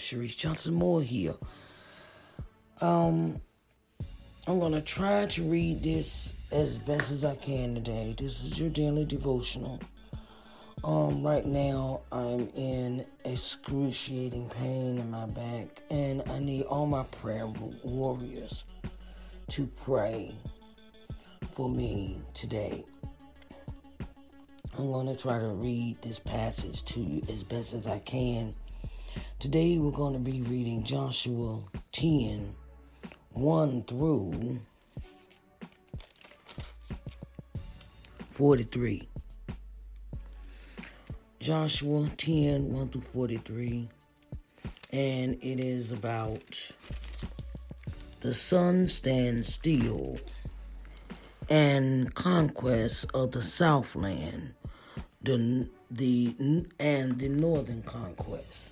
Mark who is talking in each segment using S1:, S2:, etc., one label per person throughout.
S1: Sharice Johnson Moore here. Um, I'm gonna try to read this as best as I can today. This is your daily devotional. Um, right now I'm in excruciating pain in my back, and I need all my prayer warriors to pray for me today. I'm going to try to read this passage to you as best as I can. Today we're going to be reading Joshua 10 1 through 43. Joshua 10 1 through 43. And it is about the sun stands still and conquest of the Southland, the the and the Northern conquest.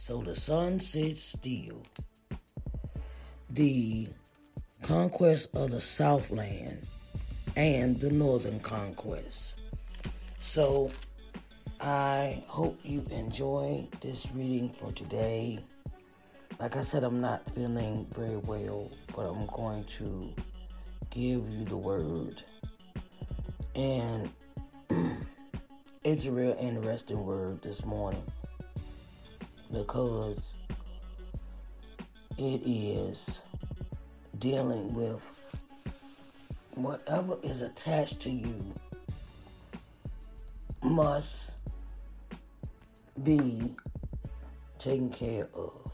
S1: So the sun sits still. The conquest of the Southland and the Northern conquest. So I hope you enjoy this reading for today. Like I said, I'm not feeling very well, but I'm going to give you the word. And it's a real interesting word this morning because it is dealing with whatever is attached to you must be taken care of.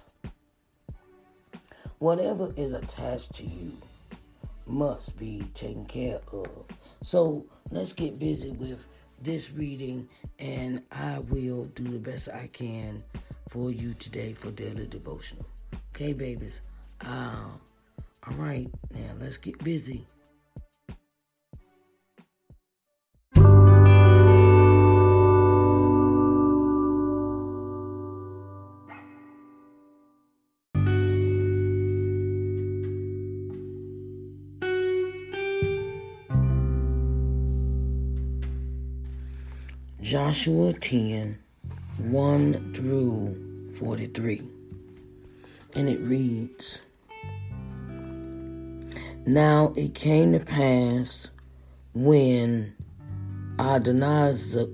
S1: Whatever is attached to you must be taken care of. So let's get busy with this reading, and I will do the best I can for you today for daily devotional. Okay, babies? Uh, all right, now let's get busy. Joshua 10 1 through 43. And it reads Now it came to pass when Adonizedek,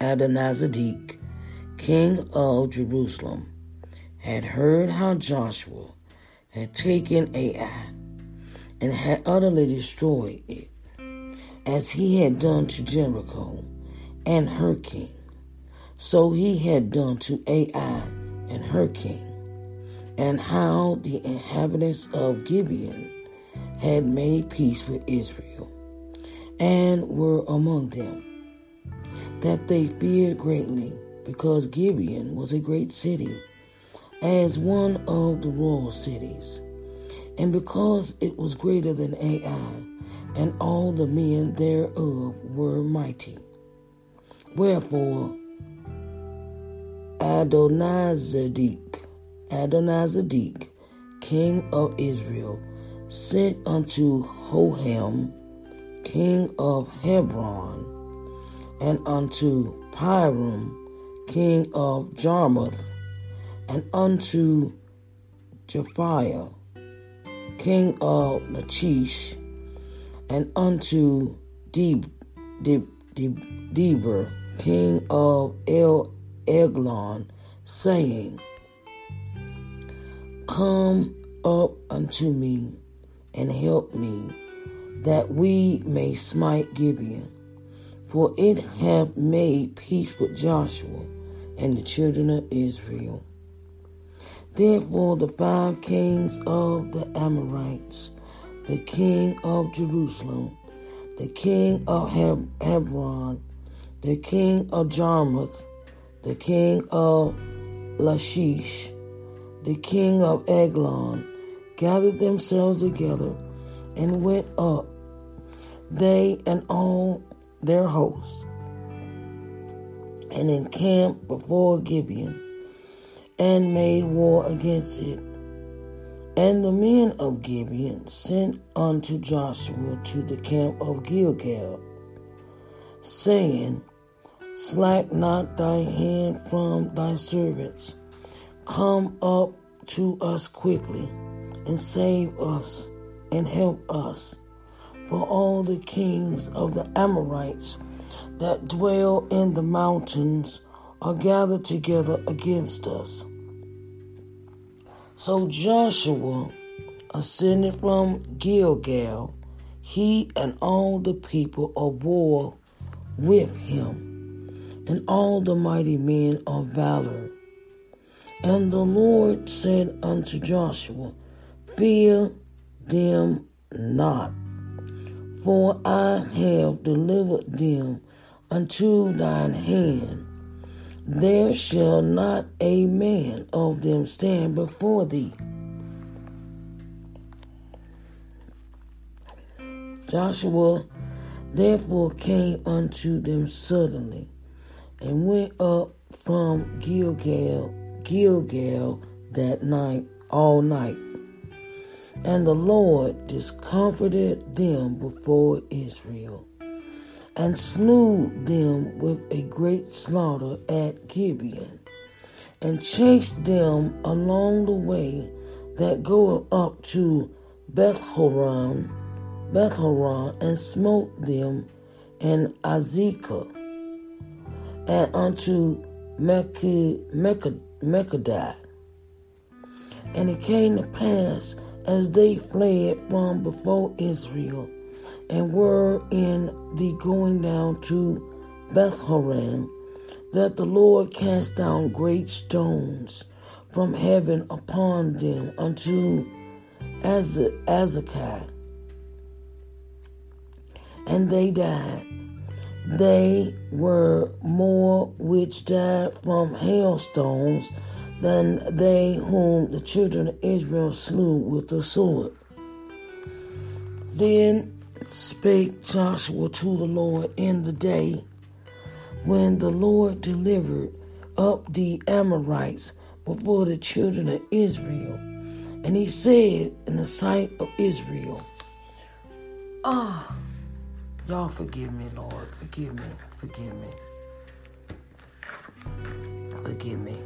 S1: Adonizedek, king of Jerusalem, had heard how Joshua had taken Ai and had utterly destroyed it as he had done to Jericho and her king. So he had done to Ai and her king, and how the inhabitants of Gibeon had made peace with Israel, and were among them, that they feared greatly, because Gibeon was a great city, as one of the royal cities, and because it was greater than Ai and all the men thereof were mighty. Wherefore Adonizedek, Adonizedek, king of Israel, sent unto Hoham, king of Hebron, and unto Piram, king of Jarmuth, and unto Japhiah, king of Lachish, and unto Deb, Deb, Deb, Deber, king of El Eglon, saying, Come up unto me and help me, that we may smite Gibeon. For it hath made peace with Joshua and the children of Israel. Therefore the five kings of the Amorites the king of Jerusalem, the king of Hebron, the king of Jarmuth, the king of Lachish, the king of Eglon, gathered themselves together and went up, they and all their hosts, and encamped before Gibeon, and made war against it. And the men of Gibeon sent unto Joshua to the camp of Gilgal, saying, Slack not thy hand from thy servants. Come up to us quickly, and save us, and help us. For all the kings of the Amorites that dwell in the mountains are gathered together against us. So Joshua ascended from Gilgal, he and all the people of war with him, and all the mighty men of valor. And the Lord said unto Joshua, Fear them not, for I have delivered them unto thine hand there shall not a man of them stand before thee. Joshua therefore came unto them suddenly, and went up from Gilgal, Gilgal that night, all night. And the Lord discomfited them before Israel and slew them with a great slaughter at Gibeon, and chased them along the way that goeth up to Bethhoron, Bethhoron, and smote them in Azekah, and unto Makkedah. And it came to pass as they fled from before Israel and were in the going down to Beth Horon that the Lord cast down great stones from heaven upon them unto Azekah, and they died. They were more which died from hailstones than they whom the children of Israel slew with the sword. Then spake Joshua to the Lord in the day when the Lord delivered up the Amorites before the children of Israel. And he said in the sight of Israel, Ah, y'all forgive me, Lord. Forgive me. Forgive me. Forgive me.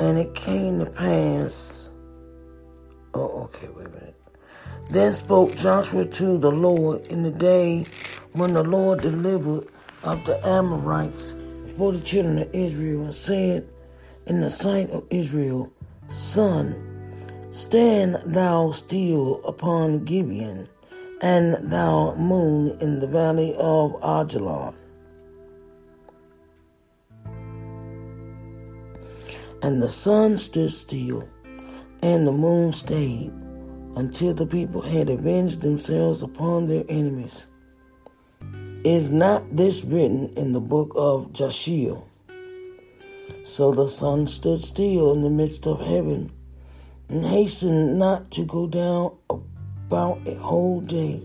S1: And it came to pass. Oh, okay, wait a minute. Then spoke Joshua to the Lord in the day when the Lord delivered up the Amorites for the children of Israel and said in the sight of Israel, Sun, stand thou still upon Gibeon, and thou moon in the valley of Ajalon. And the sun stood still, and the moon stayed, until the people had avenged themselves upon their enemies. Is not this written in the book of Joshua? So the sun stood still in the midst of heaven, and hastened not to go down about a whole day.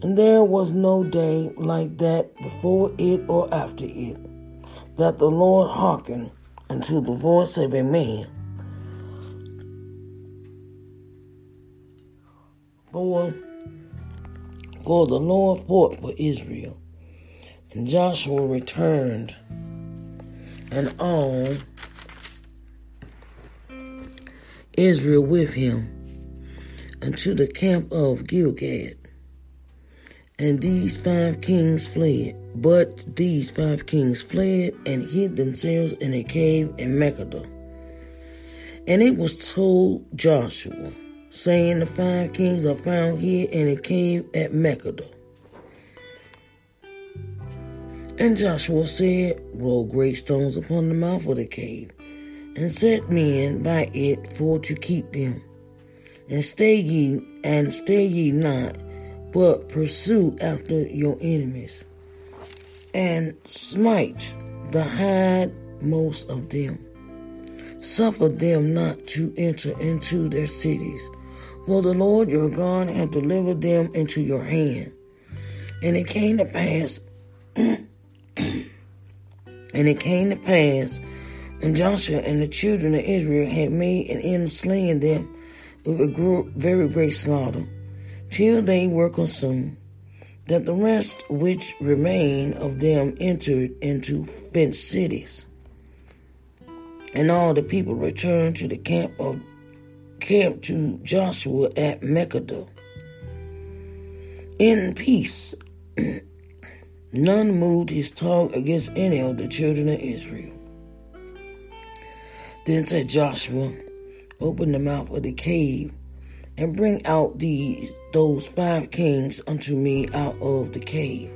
S1: And there was no day like that before it or after it, that the Lord hearkened unto the voice of a man. For, for the Lord fought for Israel. And Joshua returned, and all Israel with him, unto the camp of Gilgad. And these five kings fled. But these five kings fled and hid themselves in a cave in Makkedah. And it was told Joshua, saying, The five kings are found here in a cave at Makkedah. And Joshua said, Roll great stones upon the mouth of the cave, and set men by it for to keep them. And stay ye, and stay ye not, but pursue after your enemies and smite the hindmost of them. Suffer them not to enter into their cities, for the Lord your God hath delivered them into your hand. And it came to pass, and it came to pass, when Joshua and the children of Israel had made an end of slaying them with a very great slaughter, till they were consumed that the rest which remained of them entered into fenced cities. And all the people returned to the camp of camp to Joshua at Makkedah. In peace, none moved his tongue against any of the children of Israel. Then said Joshua, Open the mouth of the cave and bring out these those five kings unto me out of the cave.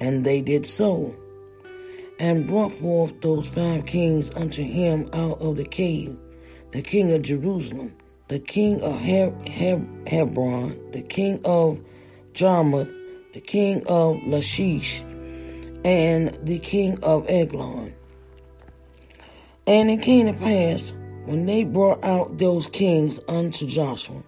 S1: And they did so, and brought forth those five kings unto him out of the cave, the king of Jerusalem, the king of Heb- Heb- Hebron, the king of Jarmuth, the king of Lachish, and the king of Eglon. And it came to pass when they brought out those kings unto Joshua,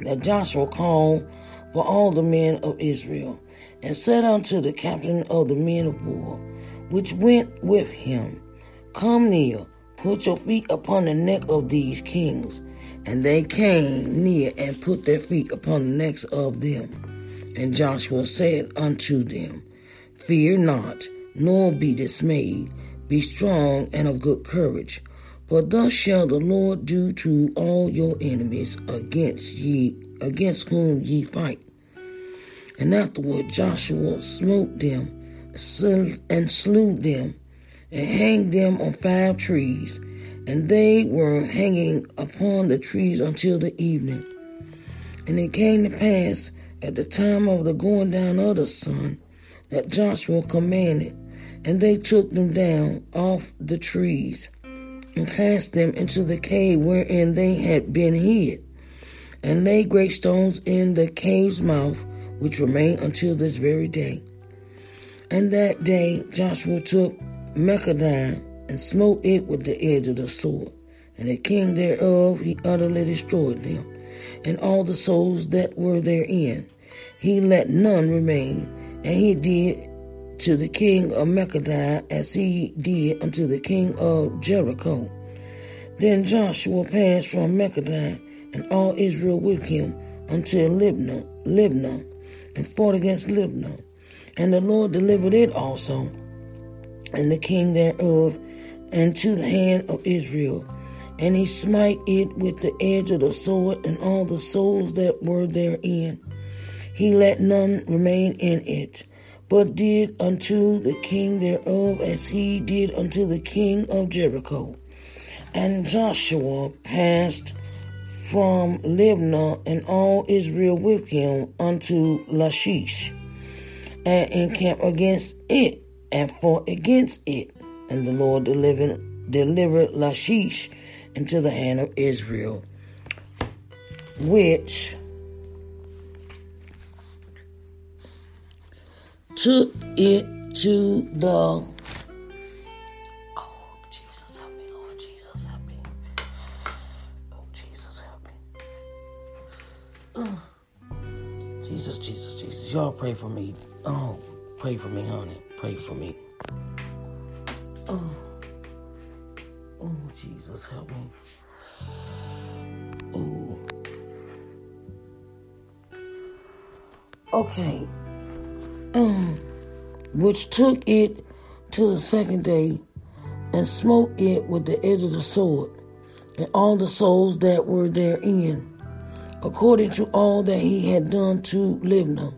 S1: that Joshua called for all the men of Israel, and said unto the captain of the men of war, which went with him, Come near, put your feet upon the neck of these kings. And they came near and put their feet upon the necks of them. And Joshua said unto them, Fear not, nor be dismayed. Be strong and of good courage. For thus shall the Lord do to all your enemies against ye against whom ye fight. And afterward Joshua smote them and slew them and hanged them on five trees, and they were hanging upon the trees until the evening. And it came to pass at the time of the going down of the sun that Joshua commanded, and they took them down off the trees and cast them into the cave wherein they had been hid, and laid great stones in the cave's mouth, which remain until this very day. And that day Joshua took Makkedah and smote it with the edge of the sword, and the king thereof he utterly destroyed them, and all the souls that were therein. He let none remain, and he did to the king of Makkedah as he did unto the king of Jericho. Then Joshua passed from Makkedah and all Israel with him until Libnah, Libnah, and fought against Libnah. And the Lord delivered it also, and the king thereof, and to the hand of Israel. And he smite it with the edge of the sword, and all the souls that were therein. He let none remain in it but did unto the king thereof as he did unto the king of Jericho. And Joshua passed from Libnah and all Israel with him unto Lachish, and encamped against it, and fought against it. And the Lord delivered, delivered Lachish into the hand of Israel, which took it to the oh Jesus help me Lord Jesus help me. Oh Jesus help me. Jesus Jesus Jesus y'all pray for me. Oh pray for me honey pray for me. Oh oh Jesus help me. Oh. Okay Um, which took it to the second day and smote it with the edge of the sword, and all the souls that were therein, according to all that he had done to Libnah.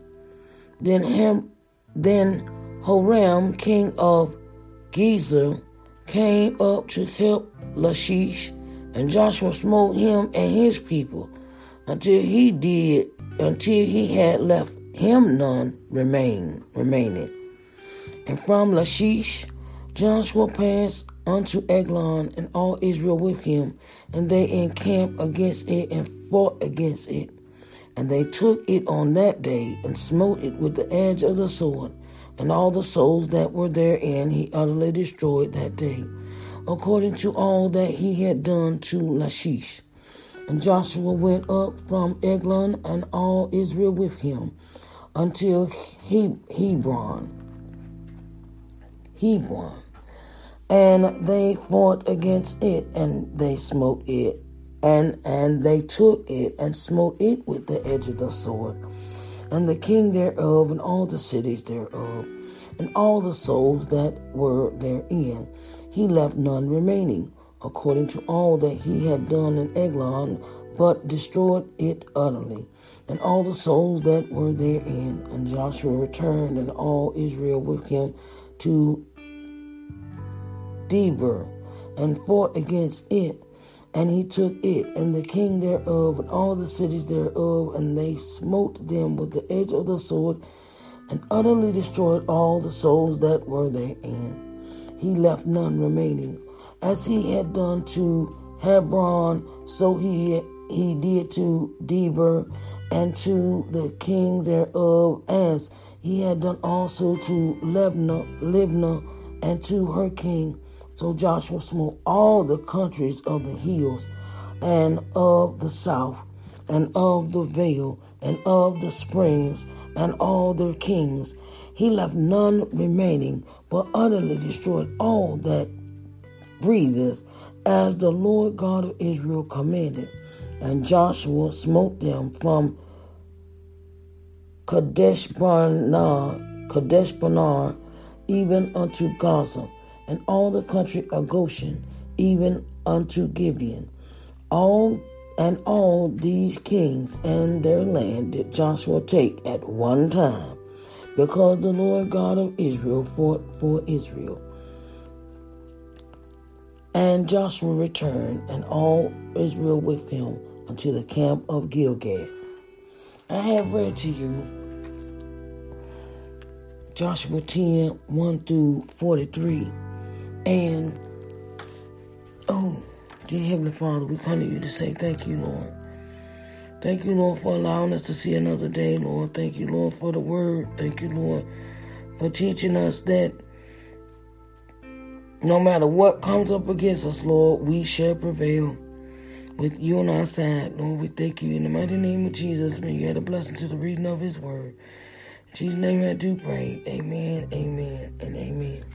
S1: Then Ham, then Horam, king of Gezer, came up to help Lachish, and Joshua smote him and his people until he did, until he had left him none remain remaining. And from Lachish Joshua passed unto Eglon and all Israel with him, and they encamped against it and fought against it. And they took it on that day and smote it with the edge of the sword, and all the souls that were therein he utterly destroyed that day, according to all that he had done to Lachish. And Joshua went up from Eglon and all Israel with him until he, Hebron. Hebron. And they fought against it, and they smote it, and and they took it and smote it with the edge of the sword, and the king thereof, and all the cities thereof, and all the souls that were therein. He left none remaining, according to all that he had done in Eglon, but destroyed it utterly and all the souls that were therein. And Joshua returned, and all Israel with him to Debir, and fought against it. And he took it, and the king thereof, and all the cities thereof, and they smote them with the edge of the sword, and utterly destroyed all the souls that were therein. He left none remaining. As he had done to Hebron, so he he did to Debir and to the king thereof, as he had done also to Libnah, Libnah and to her king. So Joshua smote all the countries of the hills and of the south and of the vale and of the springs and all their kings. He left none remaining, but utterly destroyed all that breatheth, as the Lord God of Israel commanded. And Joshua smote them from Kadesh Barnea, Kadesh even unto Gaza, and all the country of Goshen, even unto Gibeon. All and all these kings and their land did Joshua take at one time, because the Lord God of Israel fought for Israel. And Joshua returned, and all Israel with him, unto the camp of Gilgad. I have read to you Joshua 10 1 through 43. And, oh, dear Heavenly Father, we come to you to say thank you, Lord. Thank you, Lord, for allowing us to see another day, Lord. Thank you, Lord, for the word. Thank you, Lord, for teaching us that no matter what comes up against us, Lord, we shall prevail. With you on our side, Lord, we thank you in the mighty name of Jesus. May you add a blessing to the reading of his word. In Jesus' name I do pray. Amen, amen, and amen.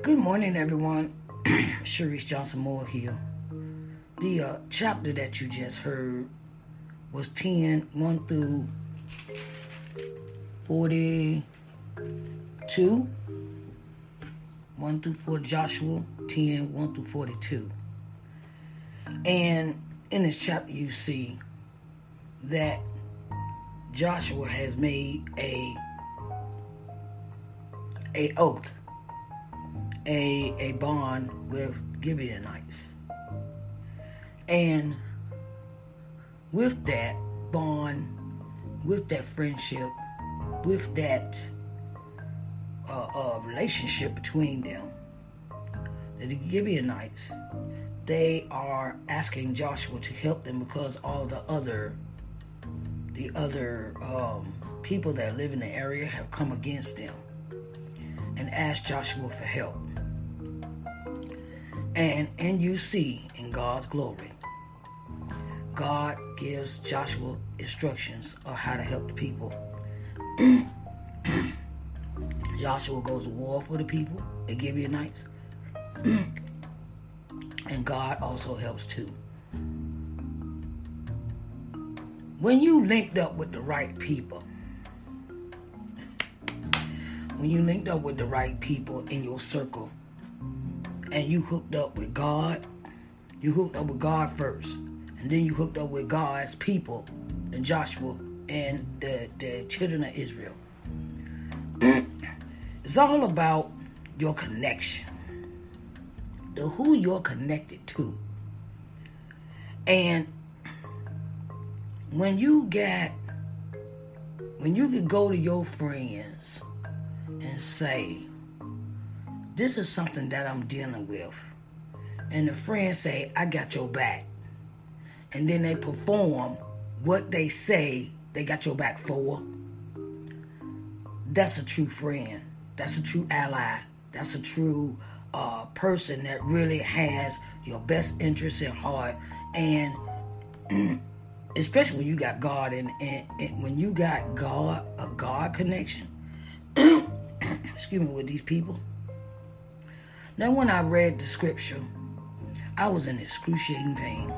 S1: Good morning, everyone. Sharice Johnson Moore here. The uh, chapter that you just heard was 10, 1 through 42. 1 through 4, Joshua 10, 1 through 42. And in this chapter, you see that Joshua has made a a oath, a a bond with Gibeonites, and with that bond, with that friendship, with that uh, uh, relationship between them, the Gibeonites, they are asking Joshua to help them because all the other, the other um, people that live in the area have come against them and asked Joshua for help. And and you see in God's glory, God gives Joshua instructions on how to help the people. Joshua goes to war for the people, the Gibeonites. and God also helps too. When you linked up with the right people, when you linked up with the right people in your circle, and you hooked up with God, you hooked up with God first, and then you hooked up with God's people, and Joshua and the, the children of Israel. it's all about your connection the who you're connected to. And when you get when you can go to your friends and say, This is something that I'm dealing with. And the friends say, I got your back. And then they perform what they say they got your back for. That's a true friend. That's a true ally. That's a true uh, person that really has your best interest in heart and especially when you got God and, and, and when you got God a God connection excuse me with these people now when I read the scripture I was in excruciating pain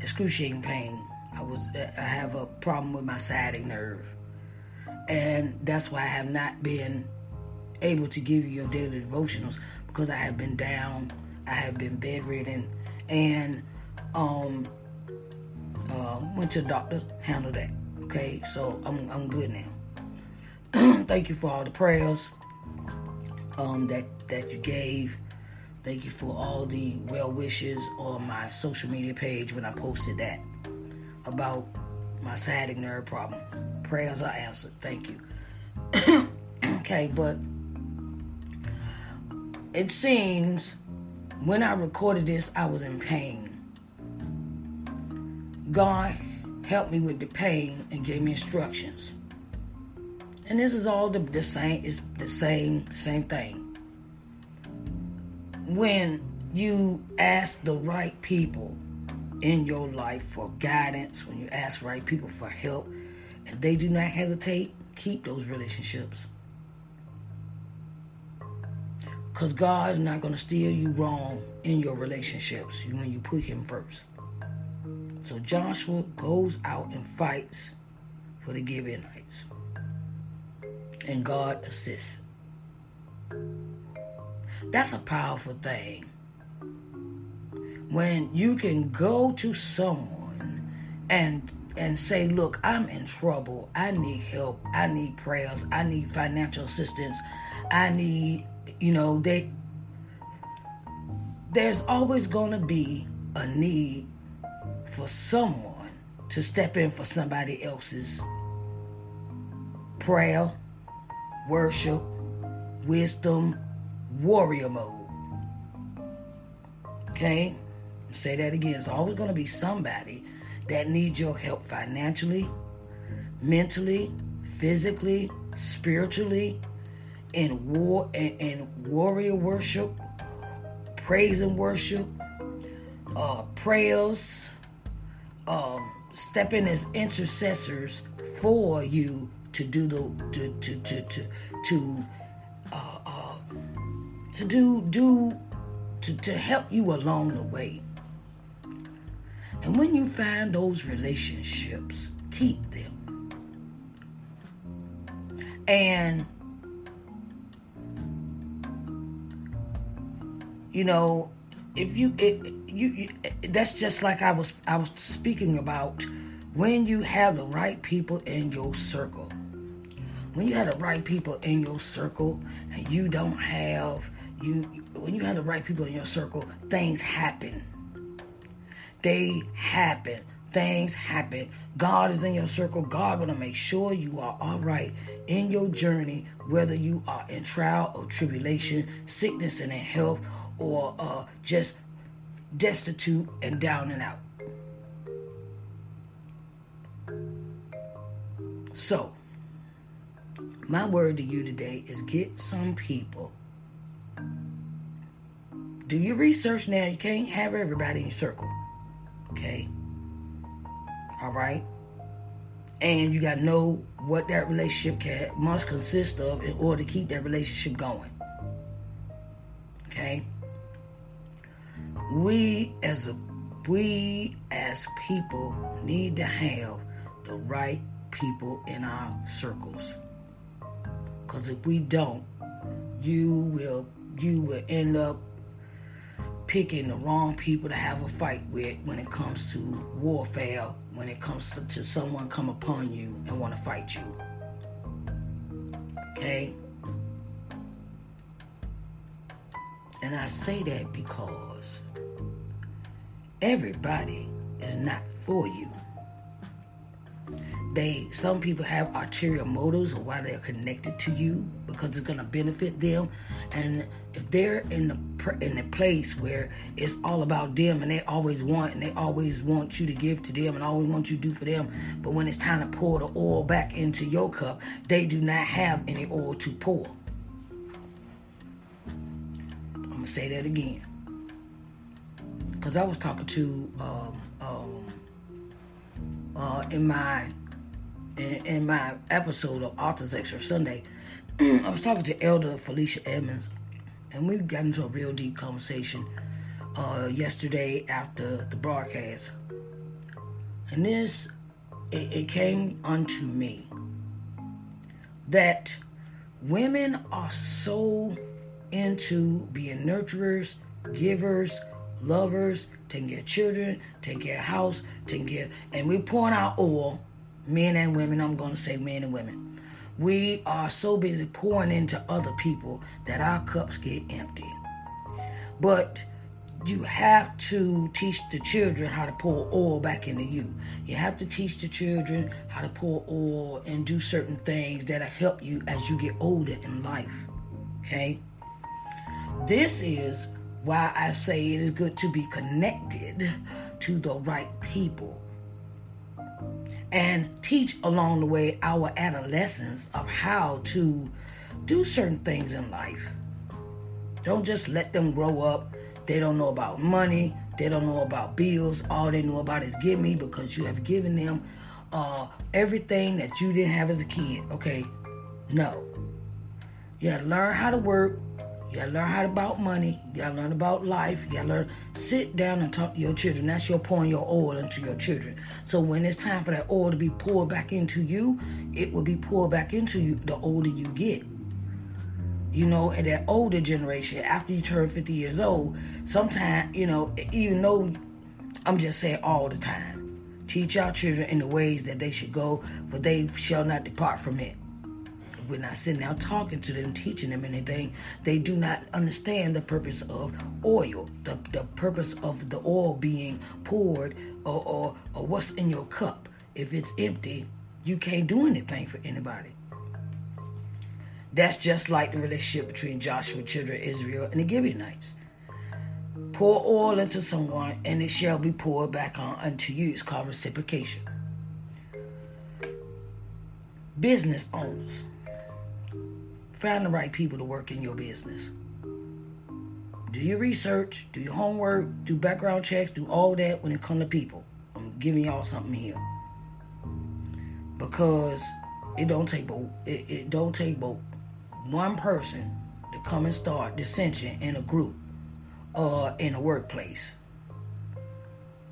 S1: excruciating pain I was I have a problem with my sciatic nerve and that's why I have not been able to give you your daily devotionals because I have been down, I have been bedridden, and um, uh, went to the doctor, handled that. Okay, so I'm I'm good now. Thank you for all the prayers um, that that you gave. Thank you for all the well wishes on my social media page when I posted that about my sciatic nerve problem. Prayers are answered. Thank you. okay, but it seems when I recorded this, I was in pain. God helped me with the pain and gave me instructions. And this is all the, the same, it's the same, same thing. When you ask the right people in your life for guidance, when you ask right people for help, and they do not hesitate, keep those relationships. Because God's not going to steer you wrong in your relationships when you put Him first. So Joshua goes out and fights for the Gibeonites. And God assists. That's a powerful thing. When you can go to someone and and say, look, I'm in trouble. I need help. I need prayers. I need financial assistance. I need, you know, they there's always going to be a need for someone to step in for somebody else's prayer, worship, wisdom, warrior mode. Okay? Say that again. It's always going to be somebody that needs your help financially, mentally, physically, spiritually, in war and, warrior worship, praise and worship, uh, prayers, um, stepping as intercessors for you to do the to to to to, to to do do to, to help you along the way. And when you find those relationships, keep them. And you know, if you it, you, you that's just like I was I was speaking about when you have the right people in your circle. When you have the right people in your circle and you don't have you when you have the right people in your circle, things happen. They happen. Things happen. God is in your circle. God gonna make sure you are all right in your journey, whether you are in trial or tribulation, sickness and in health, or uh, just destitute and down and out. So, my word to you today is get some people. Do your research now. You can't have everybody in your circle. Okay? All right? And you got to know what that relationship can, must consist of in order to keep that relationship going. Okay? We as a we as people need to have the right people in our circles. Cause if we don't, you will you will end up picking the wrong people to have a fight with when it comes to warfare, when it comes to, to someone come upon you and want to fight you. Okay? And I say that because everybody is not for you. They some people have ulterior motives of why they're connected to you because it's going to benefit them, and if they're in the in the place where it's all about them and they always want and they always want you to give to them and always want you to do for them, but when it's time to pour the oil back into your cup, they do not have any oil to pour. I'm gonna say that again because I was talking to um, um, uh, in my in, my episode of Authors Extra Sunday, I was talking to Elder Felicia Edmonds, and we got into a real deep conversation uh, yesterday after the broadcast. And this, it, it came unto me that women are so into being nurturers, givers, lovers, taking care of children, taking care of house, taking care, and we pouring out oil, men and women. I'm going to say men and women. We are so busy pouring into other people that our cups get empty. But you have to teach the children how to pour oil back into you. You have to teach the children how to pour oil and do certain things that'll help you as you get older in life. Okay? This is why I say it is good to be connected to the right people and teach along the way our adolescents of how to do certain things in life. Don't just let them grow up. They don't know about money. They don't know about bills. All they know about is give me because you have given them uh, everything that you didn't have as a kid. Okay, no. You have to learn how to work. You gotta learn how to about money. You gotta learn about life. You gotta learn. Sit down and talk to your children. That's your pouring your oil into your children. So when it's time for that oil to be poured back into you, it will be poured back into you the older you get. You know, and that older generation, after you turn 50 years old, sometimes, you know, even though I'm just saying all the time, Teach our children in the ways that they should go, for they shall not depart from it. We're not sitting out talking to them, teaching them anything. They do not understand the purpose of oil, the, the purpose of the oil being poured, or, or, or what's in your cup. If it's empty, you can't do anything for anybody. That's just like the relationship between Joshua, children of Israel, and the Gibeonites. Pour oil into someone, and it shall be poured back on unto you. It's called reciprocation. Business owners. Find the right people to work in your business. Do your research, do your homework, do background checks, do all that when it comes to people. I'm giving y'all something here. Because it don't take but it, it don't take but one person to come and start dissension in a group or in a workplace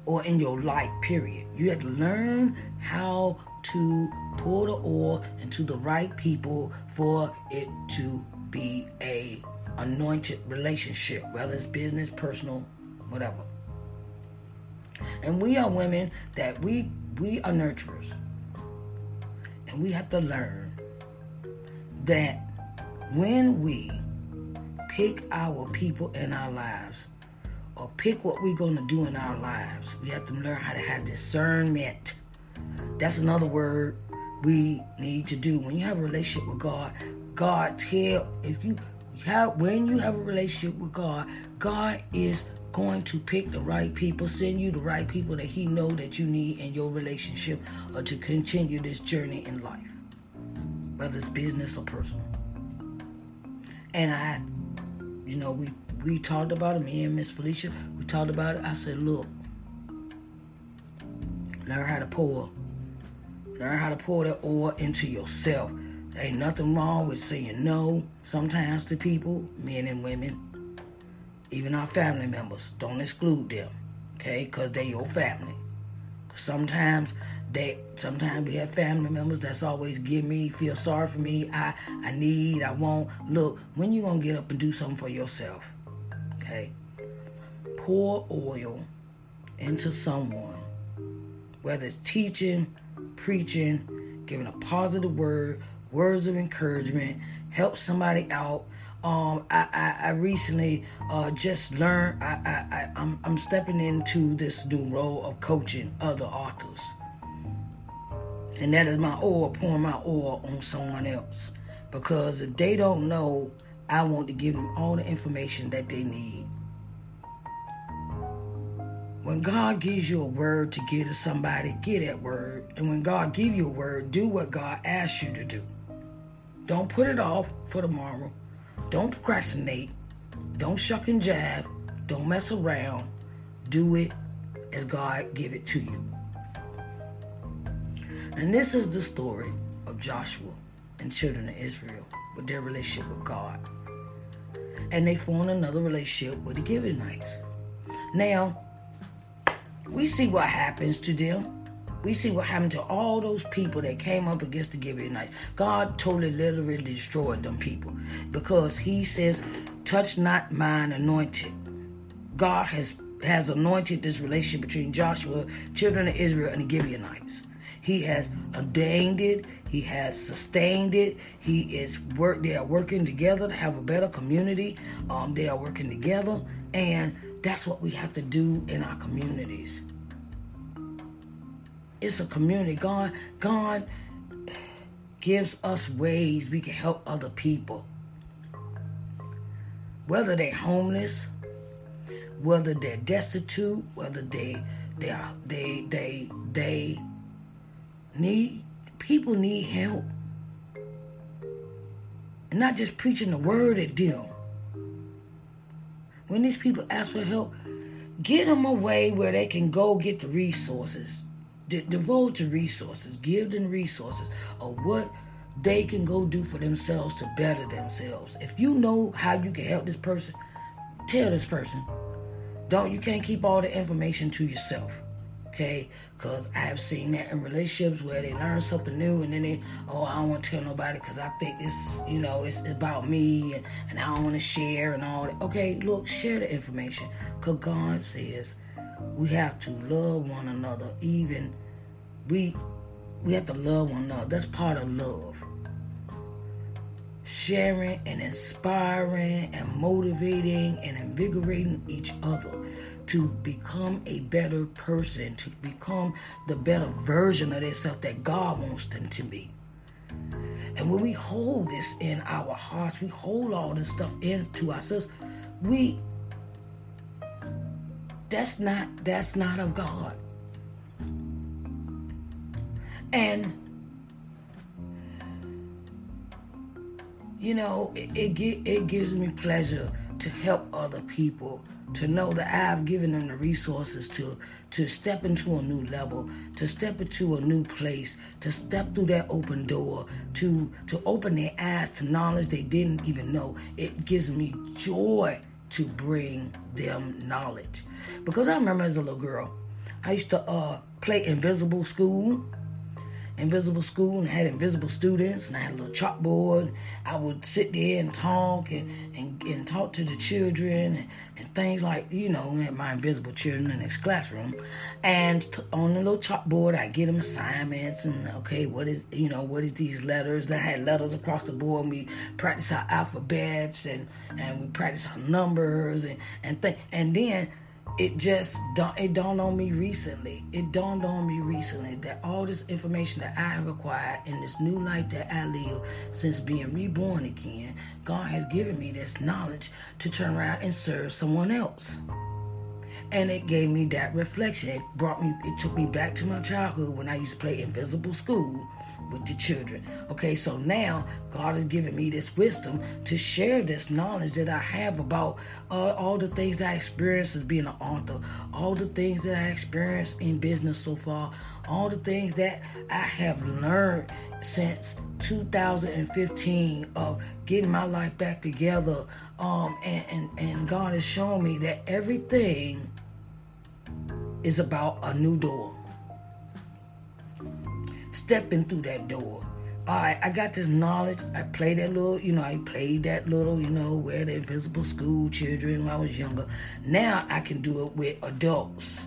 S1: or in your life period. You have to learn how to pour the oil into the right people for it to be a anointed relationship, whether it's business, personal, whatever. And we are women that we we are nurturers. And we have to learn that when we pick our people in our lives or pick what we're going to do in our lives, we have to learn how to have discernment that's another word we need to do. When you have a relationship with God, God tell if you have when you have a relationship with God, God is going to pick the right people, send you the right people that He know that you need in your relationship or to continue this journey in life, whether it's business or personal. And I, you know, we we talked about it. Me and Miss Felicia, we talked about it. I said, look, learn how to pour Learn how to pour that oil into yourself. There ain't nothing wrong with saying no sometimes to people, men and women, even our family members. Don't exclude them, okay? Because they your family. Sometimes they, sometimes we have family members that's always give me, feel sorry for me. I, I need, I want. Look, when you gonna get up and do something for yourself, okay? Pour oil into someone, whether it's teaching preaching, giving a positive word, words of encouragement, help somebody out. Um, I, I, I recently uh, just learned I, I, I, I'm, I'm stepping into this new role of coaching other authors. And that is my oil, pouring my oil on someone else. Because if they don't know, I want to give them all the information that they need. When God gives you a word to give to somebody, get that word. And when God give you a word, do what God asks you to do. Don't put it off for tomorrow. Don't procrastinate. Don't shuck and jab. Don't mess around. Do it as God give it to you. And this is the story of Joshua and children of Israel with their relationship with God. And they formed another relationship with the Gibeonites. Now, we see what happens to them. We see what happened to all those people that came up against the Gibeonites. God totally literally destroyed them people because he says, touch not mine anointed. God has has anointed this relationship between Joshua, children of Israel, and the Gibeonites. He has ordained it. He has sustained it. He is work. They are working together to have a better community. Um, they are working together, and that's what we have to do in our communities. It's a community. God, God gives us ways we can help other people. Whether they're homeless, whether they're destitute, whether they they are they they they need people need help. And not just preaching the word at them. When these people ask for help, get them a way where they can go get the resources. De- devote the resources, give them resources of what they can go do for themselves to better themselves. If you know how you can help this person, tell this person. Don't you can't keep all the information to yourself. Okay? Because I have seen that in relationships where they learn something new and then they, oh, I don't want to tell nobody because I think it's, you know, it's about me and, and I don't want to share and all that. Okay, look, share the information. Because God says we have to love one another even we we have to love one another. That's part of love. Sharing and inspiring and motivating and invigorating each other to become a better person, to become the better version of themselves that God wants them to be. And when we hold this in our hearts, we hold all this stuff into ourselves, we that's not that's not of God. And you know, it it, it gives me pleasure to help other people to know that I've given them the resources to to step into a new level, to step into a new place, to step through that open door, to to open their eyes to knowledge they didn't even know. It gives me joy to bring them knowledge. Because I remember as a little girl, I used to uh, play invisible school invisible school and had invisible students and I had a little chalkboard. I would sit there and talk and, and, and talk to the children and, and things like, you know, my invisible children in this classroom. And t- on the little chalkboard, I get them assignments and, okay, what is, you know, what is these letters? I had letters across the board and we practice our alphabets and, and we practice our numbers and, and, th- and then it just it dawned on me recently. It dawned on me recently that all this information that I have acquired in this new life that I live since being reborn again, God has given me this knowledge to turn around and serve someone else. And it gave me that reflection. It brought me, it took me back to my childhood when I used to play invisible school with the children. Okay, so now God has given me this wisdom to share this knowledge that I have about uh, all the things I experienced as being an author, all the things that I experienced in business so far, all the things that I have learned since 2015 of getting my life back together. Um, and, and, and God has shown me that everything is about a new door stepping through that door. All right, I got this knowledge. I played that little, you know, I played that little, you know, where the invisible school children when I was younger. Now I can do it with adults.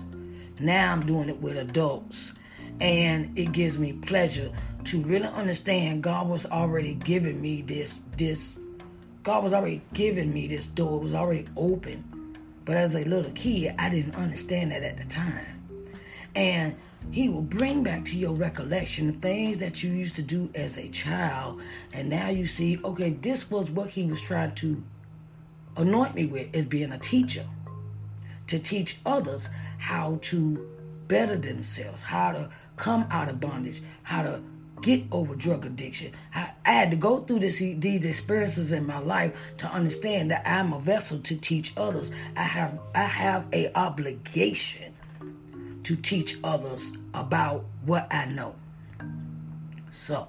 S1: Now I'm doing it with adults. And it gives me pleasure to really understand God was already giving me this, this, God was already giving me this door. It was already open. But as a little kid, I didn't understand that at the time. And he will bring back to your recollection the things that you used to do as a child. And now you see, okay, this was what he was trying to anoint me with as being a teacher. To teach others how to better themselves, how to come out of bondage, how to get over drug addiction. I, I had to go through this, these experiences in my life to understand that I'm a vessel to teach others. I have I have a obligation to teach others about what I know. So,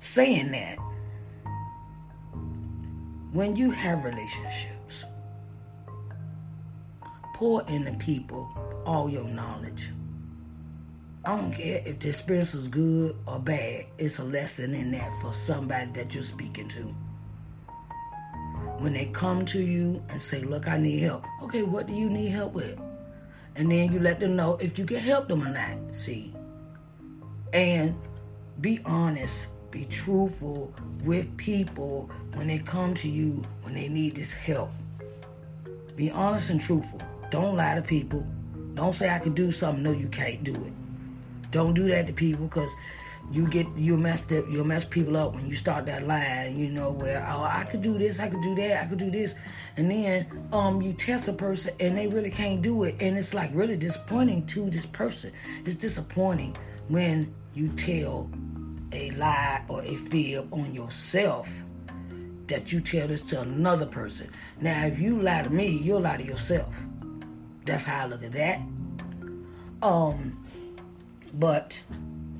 S1: saying that, when you have relationships, pour into people all your knowledge. I don't care if the experience is good or bad, it's a lesson in that for somebody that you're speaking to. When they come to you and say, Look, I need help. Okay, what do you need help with? and then you let them know if you can help them or not. See, and be honest, be truthful with people when they come to you when they need this help. Be honest and truthful. Don't lie to people. Don't say I can do something. No, you can't do it. Don't do that to people because you get you messed up you'll mess people up when you start that line you know where oh i could do this i could do that i could do this. And then um you test a person and they really can't do it. And it's like really disappointing to this person. It's disappointing when you tell a lie or a fib on yourself that you tell this to another person. Now if you lie to me you'll lie to yourself. That's how i look at that. Um but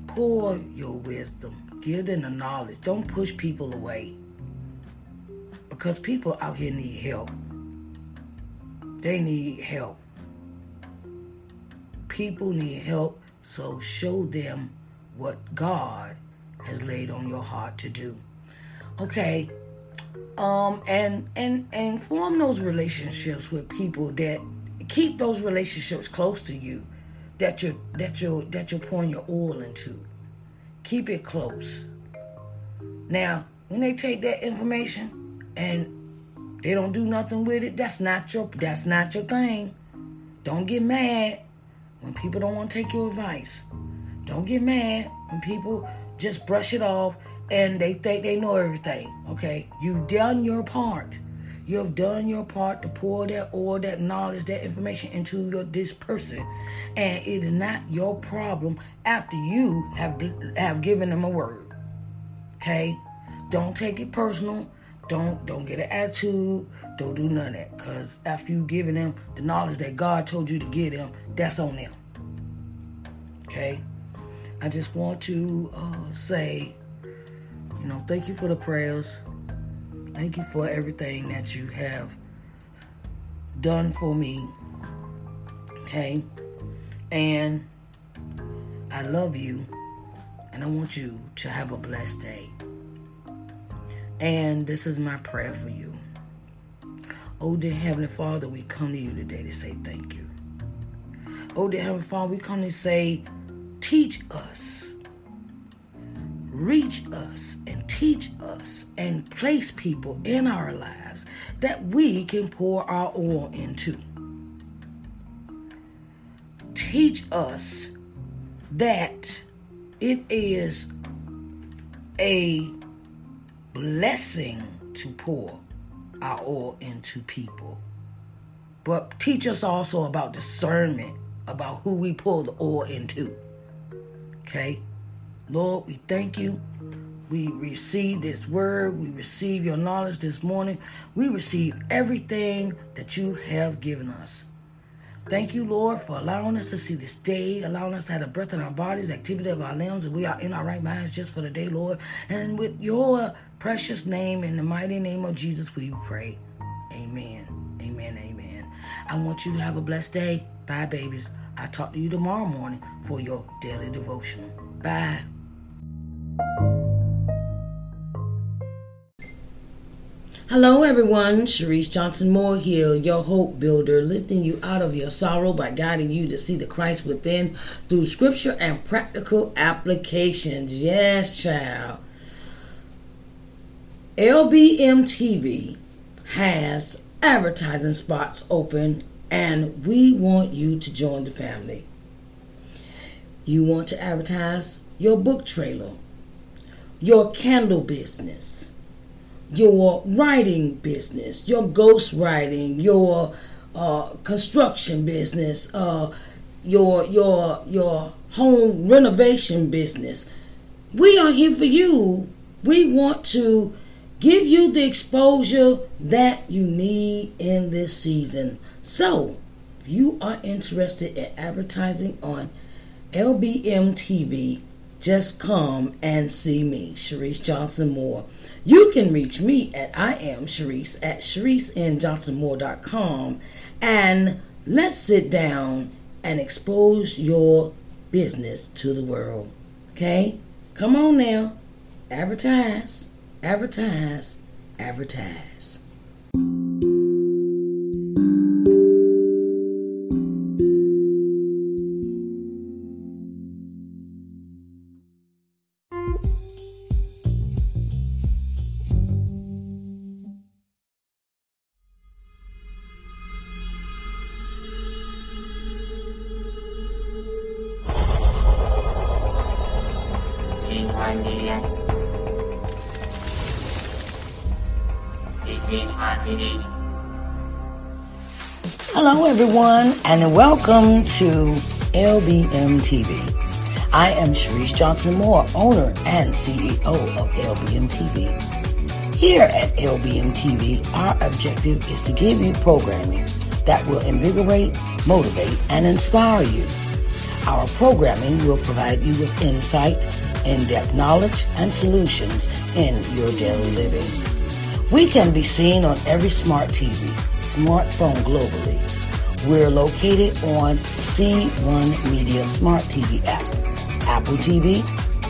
S1: pour your wisdom, give them the knowledge. Don't push people away because people out here need help. They need help. People need help, so show them what God has laid on your heart to do. Okay. Um and and and form those relationships with people that keep those relationships close to you that you that you that you're pouring your oil into. Keep it close. Now, when they take that information and they don't do nothing with it, that's not your that's not your thing. Don't get mad when people don't want to take your advice. Don't get mad when people just brush it off and they think they know everything. Okay? You've done your part. You've done your part to pour that oil, that knowledge, that information into your this person, and it is not your problem after you have have given them a word. Okay, don't take it personal. Don't don't get an attitude. Don't do none of that. Cause after you giving them the knowledge that God told you to give them, that's on them. Okay, I just want to uh, say, you know, thank you for the prayers. Thank you for everything that you have done for me. Okay? And I love you. And I want you to have a blessed day. And this is my prayer for you. Oh, dear Heavenly Father, we come to you today to say thank you. Oh, dear Heavenly Father, we come to say, teach us reach us and teach us and place people in our lives that we can pour our oil into. Teach us that it is a blessing to pour our oil into people. But teach us also about discernment, about who we pour the oil into. Okay? Lord, we thank you. We receive this word. We receive your knowledge this morning. We receive everything that you have given us. Thank you, Lord, for allowing us to see this day, allowing us to have the breath in our bodies, activity of our limbs, and we are in our right minds just for the day, Lord. And with your precious name, in the mighty name of Jesus, we pray. Amen. Amen. Amen. I want you to have a blessed day. Bye, babies. I'll talk to you tomorrow morning for your daily devotional. Bye. Hello, everyone. Sharice Johnson Moore here, your hope builder, lifting you out of your sorrow by guiding you to see the Christ within through scripture and practical applications. Yes, child. LBM TV has advertising spots open, and we want you to join the family. You want to advertise your book trailer, your candle business, your writing business, your ghost writing, your uh, construction business, uh, your your your home renovation business. We are here for you. We want to give you the exposure that you need in this season. So, if you are interested in advertising on LBM TV, just come and see me, Sharice Johnson Moore. You can reach me at I am Sharice at ShariceNJohnsonMoore.com and let's sit down and expose your business to the world. Okay? Come on now. Advertise, advertise, advertise. Hello, everyone, and welcome to LBM TV. I am Sharice Johnson Moore, owner and CEO of LBM TV. Here at LBM TV, our objective is to give you programming that will invigorate, motivate, and inspire you. Our programming will provide you with insight, in-depth knowledge, and solutions in your daily living. We can be seen on every smart TV, smartphone globally. We're located on C1 Media Smart TV app, Apple TV,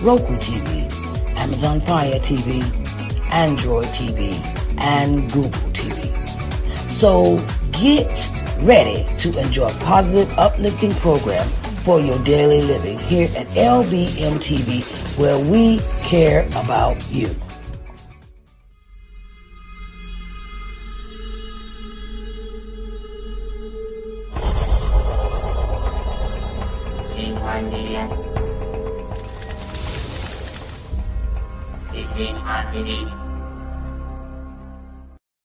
S1: Roku TV, Amazon Fire TV, Android TV, and Google TV. So get ready to enjoy positive, uplifting program for your daily living here at LBM TV, where we care about you.